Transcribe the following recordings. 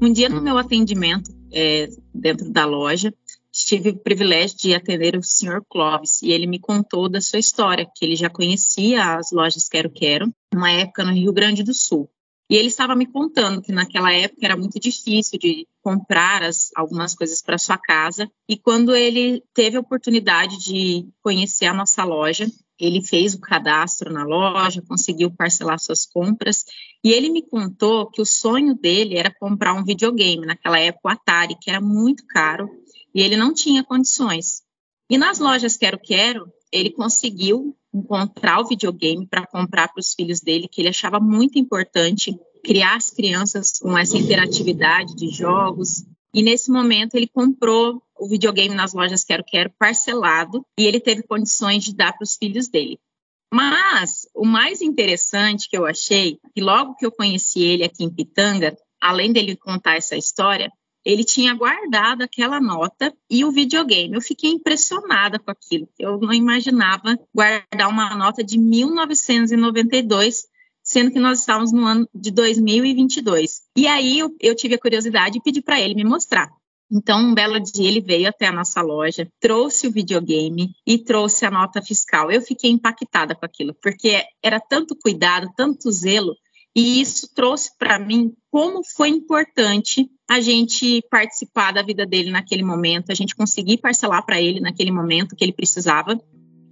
Um dia no meu atendimento é, dentro da loja, tive o privilégio de atender o Sr. Clóvis e ele me contou da sua história, que ele já conhecia as lojas Quero Quero, uma época no Rio Grande do Sul. E ele estava me contando que naquela época era muito difícil de comprar as, algumas coisas para sua casa. E quando ele teve a oportunidade de conhecer a nossa loja, ele fez o cadastro na loja, conseguiu parcelar suas compras. E ele me contou que o sonho dele era comprar um videogame, naquela época o Atari, que era muito caro, e ele não tinha condições. E nas lojas Quero Quero, ele conseguiu encontrar o videogame para comprar para os filhos dele, que ele achava muito importante criar as crianças com essa interatividade de jogos. E nesse momento ele comprou o videogame nas lojas Quero Quero parcelado e ele teve condições de dar para os filhos dele. Mas o mais interessante que eu achei, que logo que eu conheci ele aqui em Pitanga, além dele contar essa história, ele tinha guardado aquela nota e o videogame. Eu fiquei impressionada com aquilo. Eu não imaginava guardar uma nota de 1992, sendo que nós estávamos no ano de 2022. E aí eu, eu tive a curiosidade e pedi para ele me mostrar. Então, um belo dia ele veio até a nossa loja, trouxe o videogame e trouxe a nota fiscal. Eu fiquei impactada com aquilo, porque era tanto cuidado, tanto zelo e isso trouxe para mim como foi importante a gente participar da vida dele naquele momento, a gente conseguir parcelar para ele naquele momento que ele precisava.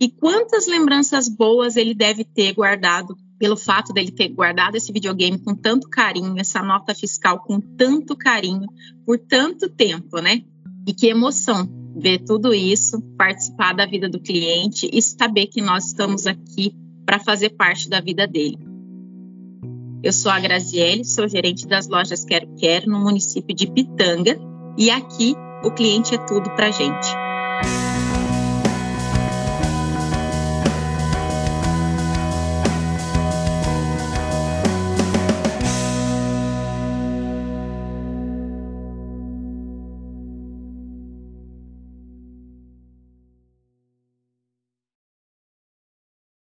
E quantas lembranças boas ele deve ter guardado pelo fato dele ter guardado esse videogame com tanto carinho, essa nota fiscal com tanto carinho, por tanto tempo, né? E que emoção ver tudo isso, participar da vida do cliente e saber que nós estamos aqui para fazer parte da vida dele. Eu sou a Graziele, sou gerente das lojas Quero Quero no município de Pitanga e aqui o cliente é tudo para gente.